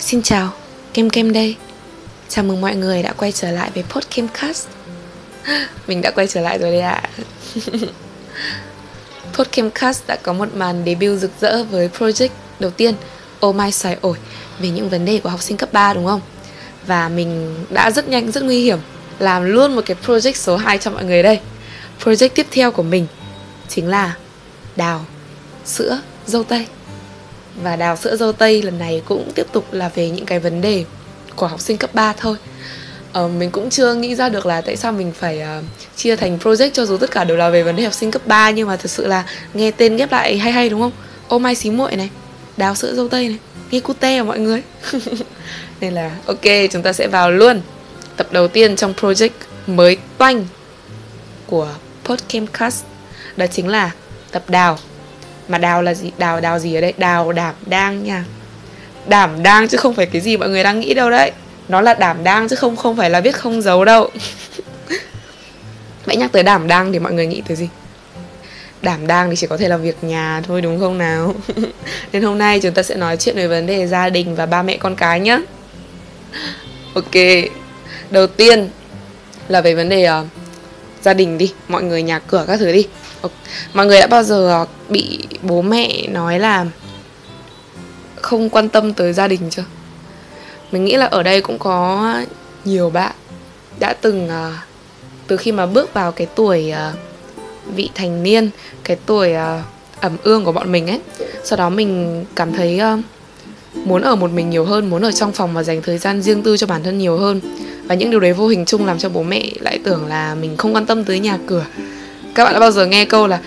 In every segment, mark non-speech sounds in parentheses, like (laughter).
Xin chào, Kem Kem đây Chào mừng mọi người đã quay trở lại với Podcamcast (gasps) Mình đã quay trở lại rồi đấy ạ (laughs) à. Podcamcast đã có một màn debut rực rỡ với project đầu tiên Oh My Xoài Ổi Về những vấn đề của học sinh cấp 3 đúng không? Và mình đã rất nhanh, rất nguy hiểm Làm luôn một cái project số 2 cho mọi người đây Project tiếp theo của mình Chính là Đào Sữa Dâu Tây và đào sữa dâu tây lần này cũng tiếp tục là về những cái vấn đề của học sinh cấp 3 thôi. Ờ, Mình cũng chưa nghĩ ra được là tại sao mình phải uh, chia thành project cho dù tất cả đều là về vấn đề học sinh cấp 3 Nhưng mà thật sự là nghe tên ghép lại hay hay đúng không? Ô mai xí muội này, đào sữa dâu tây này, nghe cute à mọi người? (laughs) Nên là ok chúng ta sẽ vào luôn. Tập đầu tiên trong project mới toanh của Podcamcast Đó chính là tập đào mà đào là gì? Đào đào gì ở đây? Đào đảm đang nha. Đảm đang chứ không phải cái gì mọi người đang nghĩ đâu đấy. Nó là đảm đang chứ không không phải là viết không dấu đâu. (laughs) Vậy nhắc tới đảm đang thì mọi người nghĩ tới gì? Đảm đang thì chỉ có thể là việc nhà thôi đúng không nào? (laughs) Nên hôm nay chúng ta sẽ nói chuyện về vấn đề gia đình và ba mẹ con cái nhé (laughs) ok. Đầu tiên là về vấn đề uh, gia đình đi. Mọi người nhà cửa các thứ đi mọi người đã bao giờ à, bị bố mẹ nói là không quan tâm tới gia đình chưa? Mình nghĩ là ở đây cũng có nhiều bạn đã từng à, từ khi mà bước vào cái tuổi à, vị thành niên, cái tuổi ẩm ương của bọn mình ấy. Sau đó mình cảm thấy muốn ở một mình nhiều hơn, muốn ở trong phòng và dành thời gian riêng tư cho bản thân nhiều hơn. Và những điều đấy vô hình chung làm cho bố mẹ lại tưởng là mình không quan tâm tới nhà cửa các bạn đã bao giờ nghe câu là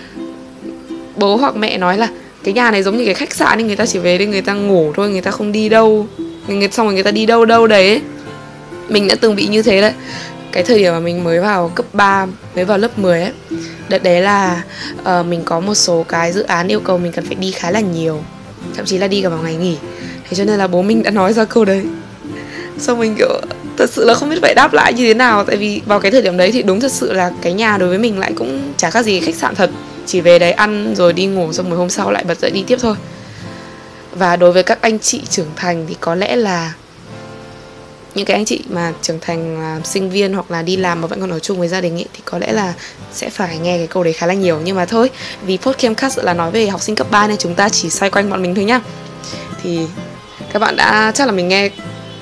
bố hoặc mẹ nói là cái nhà này giống như cái khách sạn nên người ta chỉ về đây người ta ngủ thôi người ta không đi đâu. Người xong rồi người ta đi đâu đâu đấy. Ấy. mình đã từng bị như thế đấy. Cái thời điểm mà mình mới vào cấp 3 mới vào lớp 10 ấy đợt đấy là uh, mình có một số cái dự án yêu cầu mình cần phải đi khá là nhiều. Thậm chí là đi cả vào ngày nghỉ. Thế cho nên là bố mình đã nói ra câu đấy. Xong mình kiểu thật sự là không biết phải đáp lại như thế nào. Tại vì vào cái thời điểm đấy thì đúng thật sự là cái nhà đối với mình lại cũng chả khác gì khách sạn thật. Chỉ về đấy ăn rồi đi ngủ xong rồi hôm sau lại bật dậy đi tiếp thôi. Và đối với các anh chị trưởng thành thì có lẽ là những cái anh chị mà trưởng thành là sinh viên hoặc là đi làm mà vẫn còn ở chung với gia đình ấy thì có lẽ là sẽ phải nghe cái câu đấy khá là nhiều. Nhưng mà thôi, vì podcast là nói về học sinh cấp 3 nên chúng ta chỉ xoay quanh bọn mình thôi nhá. Thì các bạn đã, chắc là mình nghe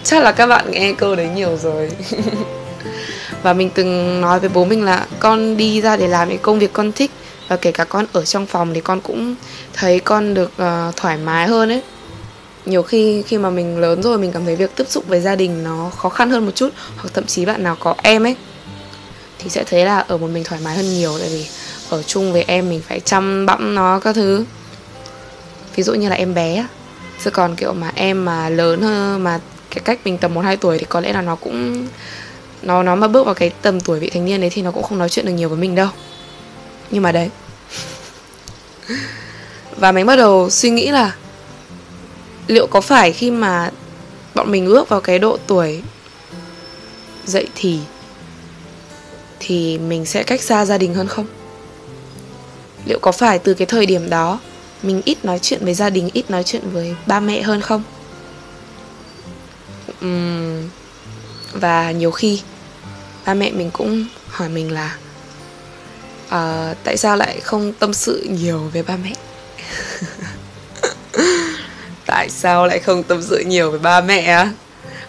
chắc là các bạn nghe câu đấy nhiều rồi. (laughs) Và mình từng nói với bố mình là con đi ra để làm những công việc con thích và kể cả con ở trong phòng thì con cũng thấy con được uh, thoải mái hơn ấy. Nhiều khi khi mà mình lớn rồi mình cảm thấy việc tiếp xúc với gia đình nó khó khăn hơn một chút hoặc thậm chí bạn nào có em ấy thì sẽ thấy là ở một mình thoải mái hơn nhiều tại vì ở chung với em mình phải chăm bẵm nó các thứ. Ví dụ như là em bé chứ còn kiểu mà em mà lớn hơn mà cái cách mình tầm một hai tuổi thì có lẽ là nó cũng, nó nó mà bước vào cái tầm tuổi vị thành niên đấy thì nó cũng không nói chuyện được nhiều với mình đâu. Nhưng mà đấy. (laughs) Và mình bắt đầu suy nghĩ là liệu có phải khi mà bọn mình bước vào cái độ tuổi dậy thì thì mình sẽ cách xa gia đình hơn không? Liệu có phải từ cái thời điểm đó mình ít nói chuyện với gia đình, ít nói chuyện với ba mẹ hơn không? Uhm, và nhiều khi ba mẹ mình cũng hỏi mình là uh, tại sao lại không tâm sự nhiều với ba mẹ? (laughs) Tại sao lại không tâm sự nhiều với ba mẹ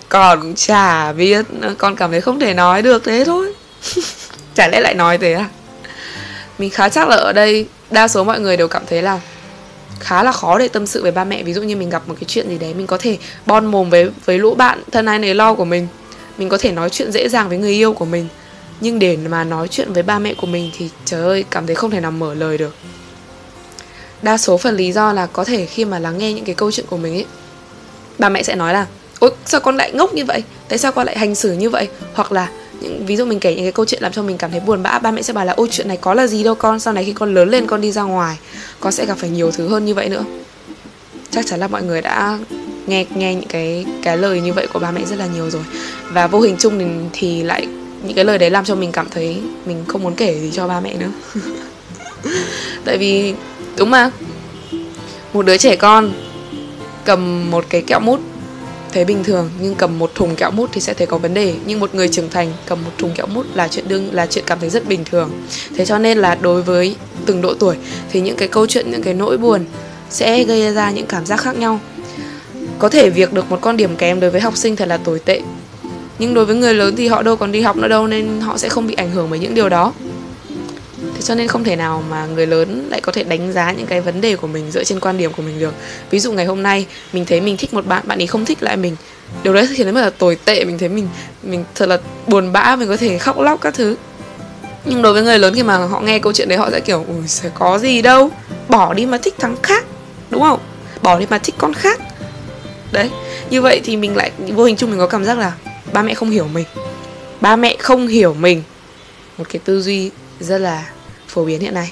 con cũng chả biết con cảm thấy không thể nói được thế thôi. (laughs) Chả lẽ lại nói thế à? Mình khá chắc là ở đây đa số mọi người đều cảm thấy là khá là khó để tâm sự với ba mẹ. Ví dụ như mình gặp một cái chuyện gì đấy, mình có thể bon mồm với với lũ bạn thân ai nấy lo của mình. Mình có thể nói chuyện dễ dàng với người yêu của mình. Nhưng để mà nói chuyện với ba mẹ của mình thì trời ơi, cảm thấy không thể nào mở lời được. Đa số phần lý do là có thể khi mà lắng nghe những cái câu chuyện của mình ấy, ba mẹ sẽ nói là, ôi, sao con lại ngốc như vậy? Tại sao con lại hành xử như vậy? Hoặc là những ví dụ mình kể những cái câu chuyện làm cho mình cảm thấy buồn bã ba mẹ sẽ bảo là ôi chuyện này có là gì đâu con sau này khi con lớn lên con đi ra ngoài con sẽ gặp phải nhiều thứ hơn như vậy nữa. Chắc chắn là mọi người đã nghe nghe những cái cái lời như vậy của ba mẹ rất là nhiều rồi. Và vô hình chung thì, thì lại những cái lời đấy làm cho mình cảm thấy mình không muốn kể gì cho ba mẹ nữa. (laughs) Tại vì đúng mà một đứa trẻ con cầm một cái kẹo mút thấy bình thường, nhưng cầm một thùng kẹo mút thì sẽ thấy có vấn đề. Nhưng một người trưởng thành, cầm một thùng kẹo mút là chuyện đương, là chuyện cảm thấy rất bình thường. Thế cho nên là đối với từng độ tuổi thì những cái câu chuyện, những cái nỗi buồn sẽ gây ra những cảm giác khác nhau. Có thể việc được một con điểm kém đối với học sinh thật là tồi tệ. Nhưng đối với người lớn thì họ đâu còn đi học nữa đâu nên họ sẽ không bị ảnh hưởng bởi những điều đó cho nên không thể nào mà người lớn lại có thể đánh giá những cái vấn đề của mình dựa trên quan điểm của mình được. Ví dụ ngày hôm nay, mình thấy mình thích một bạn bạn ấy không thích lại mình. Điều đấy thì nó là tồi tệ, mình thấy mình mình thật là buồn bã, mình có thể khóc lóc các thứ. Nhưng đối với người lớn khi mà họ nghe câu chuyện đấy, họ sẽ kiểu ui sẽ có gì đâu. Bỏ đi mà thích thằng khác. Đúng không? Bỏ đi mà thích con khác. Đấy, như vậy thì mình lại, vô hình chung mình có cảm giác là ba mẹ không hiểu mình. Ba mẹ không hiểu mình. Một cái tư duy rất là phổ biến hiện nay.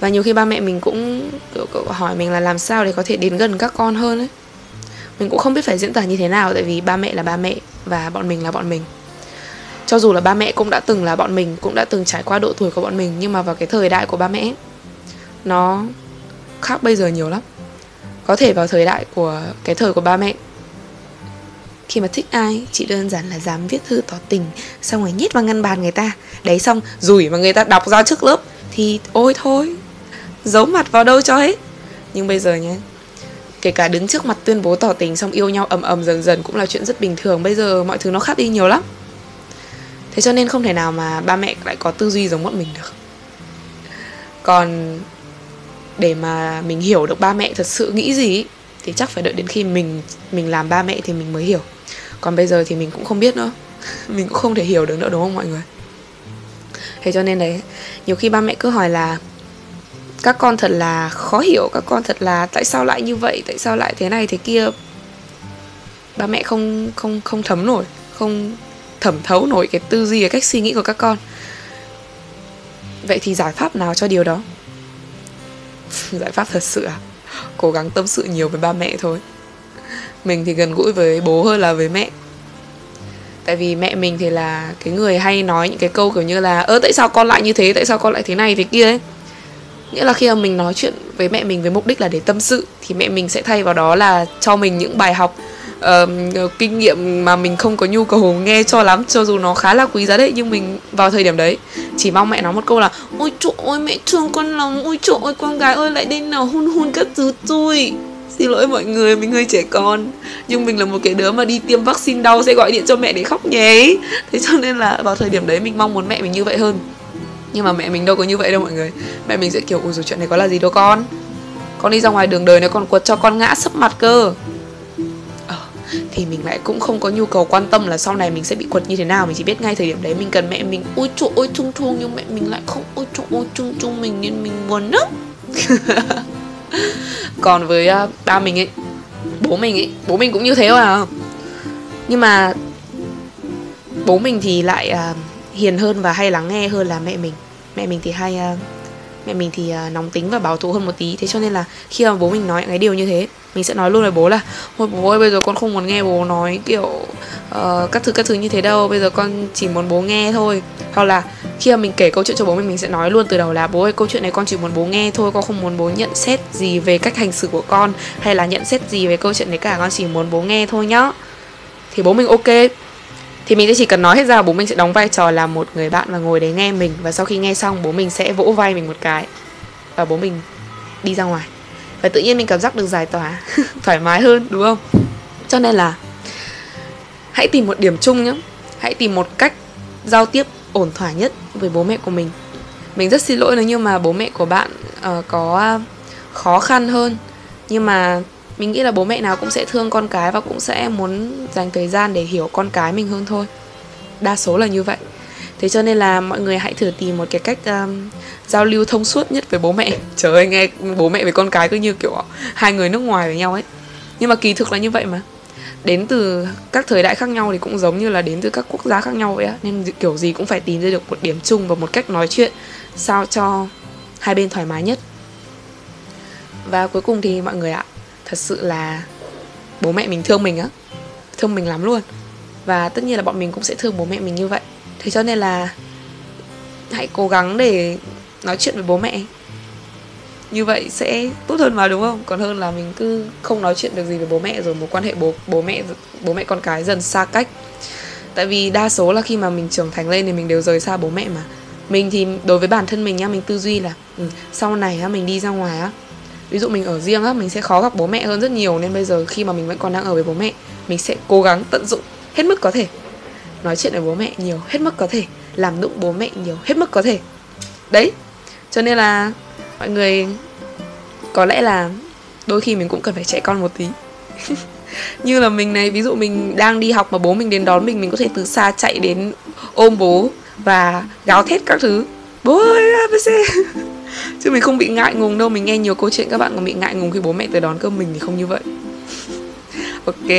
Và nhiều khi ba mẹ mình cũng kiểu, kiểu hỏi mình là làm sao để có thể đến gần các con hơn ấy. Mình cũng không biết phải diễn tả như thế nào tại vì ba mẹ là ba mẹ và bọn mình là bọn mình. Cho dù là ba mẹ cũng đã từng là bọn mình cũng đã từng trải qua độ tuổi của bọn mình nhưng mà vào cái thời đại của ba mẹ nó khác bây giờ nhiều lắm. Có thể vào thời đại của cái thời của ba mẹ khi mà thích ai, chị đơn giản là dám viết thư tỏ tình, xong rồi nhét vào ngăn bàn người ta. Đấy, xong rủi mà người ta đọc ra trước lớp thì ôi thôi, giấu mặt vào đâu cho hết. Nhưng bây giờ nhé kể cả đứng trước mặt tuyên bố tỏ tình xong yêu nhau ầm ầm dần dần cũng là chuyện rất bình thường. Bây giờ mọi thứ nó khác đi nhiều lắm. Thế cho nên không thể nào mà ba mẹ lại có tư duy giống bọn mình được. Còn để mà mình hiểu được ba mẹ thật sự nghĩ gì thì chắc phải đợi đến khi mình mình làm ba mẹ thì mình mới hiểu còn bây giờ thì mình cũng không biết nữa. (laughs) Mình cũng không thể hiểu được nữa, đúng không mọi người? Thế cho nên đấy, nhiều khi ba mẹ cứ hỏi là, các con thật là khó hiểu, các con thật là tại sao lại như vậy, tại sao lại thế này thế kia? Ba mẹ không không không thấm nổi, không thẩm thấu nổi cái tư duy, cái cách suy nghĩ của các con. Vậy thì giải pháp nào cho điều đó? (laughs) Giải pháp thật sự à? Cố gắng tâm sự nhiều với ba mẹ thôi mình thì gần gũi với bố hơn là với mẹ. Tại vì mẹ mình thì là cái người hay nói những cái câu kiểu như là ơ tại sao con lại như thế? Tại sao con lại thế này thế kia? ấy. Nghĩa là khi mà mình nói chuyện với mẹ mình với mục đích là để tâm sự thì mẹ mình sẽ thay vào đó là cho mình những bài học uh, kinh nghiệm mà mình không có nhu cầu nghe cho lắm cho dù nó khá là quý giá đấy nhưng mình vào thời điểm đấy chỉ mong mẹ nói một câu là ôi trời ơi mẹ thương con lắm. Ôi trời ơi con gái ơi lại đây nào hôn hôn các thứ tôi xin lỗi mọi người mình hơi trẻ con. Nhưng mình là một cái đứa mà đi tiêm vaccine đau sẽ gọi điện cho mẹ để khóc nhé thế cho nên là vào thời điểm đấy mình mong muốn mẹ mình như vậy hơn. Nhưng mà mẹ mình đâu có như vậy đâu mọi người. Mẹ mình sẽ kiểu ôi dù chuyện này có là gì đâu con. Con đi ra ngoài đường đời nó còn quật cho con ngã sấp mặt cơ. Ờ, thì mình lại cũng không có nhu cầu quan tâm là sau này mình sẽ bị quật như thế nào. Mình chỉ biết ngay thời điểm đấy mình cần mẹ mình ôi trời ôi chung chung. Nhưng mẹ mình lại không ôi trời ôi chung chung mình nên mình buồn lắm. (laughs) (laughs) còn với uh, ba mình ấy bố mình ấy bố mình cũng như thế thôi à. Nhưng mà bố mình thì lại uh, hiền hơn và hay lắng nghe hơn là mẹ mình. Mẹ mình thì hay uh, mẹ mình thì uh, nóng tính và bảo thủ hơn một tí. Thế cho nên là khi mà bố mình nói cái điều như thế mình sẽ nói luôn với bố là thôi bố ơi bây giờ con không muốn nghe bố nói kiểu uh, các thứ các thứ như thế đâu bây giờ con chỉ muốn bố nghe thôi. Hoặc là khi mà mình kể câu chuyện cho bố mình mình sẽ nói luôn từ đầu là bố ơi câu chuyện này con chỉ muốn bố nghe thôi con không muốn bố nhận xét gì về cách hành xử của con hay là nhận xét gì về câu chuyện đấy cả con chỉ muốn bố nghe thôi nhá. Thì bố mình ok. Thì mình sẽ chỉ cần nói hết ra bố mình sẽ đóng vai trò là một người bạn và ngồi đấy nghe mình. Và sau khi nghe xong bố mình sẽ vỗ vai mình một cái. Và bố mình đi ra ngoài và tự nhiên mình cảm giác được giải tỏa (laughs) thoải mái hơn đúng không? Cho nên là hãy tìm một điểm chung nhé hãy tìm một cách giao tiếp ổn thỏa nhất với bố mẹ của mình. Mình rất xin lỗi nếu như mà bố mẹ của bạn uh, có khó khăn hơn. Nhưng mà mình nghĩ là bố mẹ nào cũng sẽ thương con cái và cũng sẽ muốn dành thời gian để hiểu con cái mình hơn thôi. Đa số là như vậy thế cho nên là mọi người hãy thử tìm một cái cách um, giao lưu thông suốt nhất với bố mẹ. Trời ơi nghe bố mẹ với con cái cứ như kiểu hai người nước ngoài với nhau ấy. Nhưng mà kỳ thực là như vậy mà. Đến từ các thời đại khác nhau thì cũng giống như là đến từ các quốc gia khác nhau vậy á. Nên kiểu gì cũng phải tìm ra được một điểm chung và một cách nói chuyện sao cho hai bên thoải mái nhất. Và cuối cùng thì mọi người ạ thật sự là bố mẹ mình thương mình á. Thương mình lắm luôn. Và tất nhiên là bọn mình cũng sẽ thương bố mẹ mình như vậy thế cho nên là hãy cố gắng để nói chuyện với bố mẹ. Như vậy sẽ tốt hơn mà đúng không? Còn hơn là mình cứ không nói chuyện được gì với bố mẹ rồi mối quan hệ bố bố mẹ bố mẹ con cái dần xa cách. Tại vì đa số là khi mà mình trưởng thành lên thì mình đều rời xa bố mẹ mà. Mình thì đối với bản thân mình nhá mình tư duy là ừ, sau này á mình đi ra ngoài á ví dụ mình ở riêng á mình sẽ khó gặp bố mẹ hơn rất nhiều. Nên bây giờ khi mà mình vẫn còn đang ở với bố mẹ mình sẽ cố gắng tận dụng hết mức có thể nói chuyện với bố mẹ nhiều hết mức có thể, làm nụng bố mẹ nhiều hết mức có thể. Đấy, cho nên là mọi người, có lẽ là đôi khi mình cũng cần phải trẻ con một tí. (laughs) Như là mình này, ví dụ mình đang đi học mà bố mình đến đón mình mình có thể từ xa chạy đến ôm bố và gào thét các thứ. Bố ơi abc (laughs) chứ mình không bị ngại ngùng đâu, mình nghe nhiều câu chuyện các bạn còn bị ngại ngùng khi bố mẹ tới đón cơm mình thì không như vậy. (laughs) Ok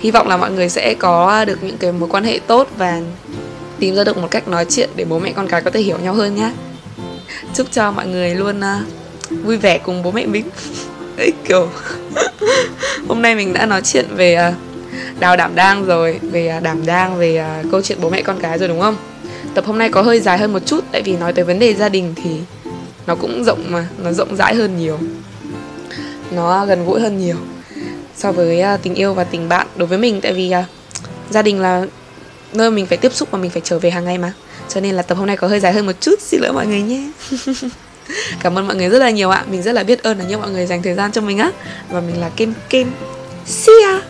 hy vọng là mọi người sẽ có được những cái mối quan hệ tốt và tìm ra được một cách nói chuyện để bố mẹ con cái có thể hiểu nhau hơn nhé chúc cho mọi người luôn uh, vui vẻ cùng bố mẹ mình. (laughs) Ấy kiểu (laughs) hôm nay mình đã nói chuyện về uh, đào đảm đang rồi về uh, đảm đang về uh, câu chuyện bố mẹ con cái rồi đúng không? Tập hôm nay có hơi dài hơn một chút tại vì nói tới vấn đề gia đình thì nó cũng rộng mà nó rộng rãi hơn nhiều. Nó gần gũi hơn nhiều so với uh, tình yêu và tình bạn đối với mình. Tại vì uh, gia đình là nơi mình phải tiếp xúc và mình phải trở về hàng ngày mà. Cho nên là tập hôm nay có hơi dài hơn một chút. Xin lỗi mọi người nhé. (laughs) Cảm ơn mọi người rất là nhiều ạ. Mình rất là biết ơn là như mọi người dành thời gian cho mình á. Và mình là kim kim see ya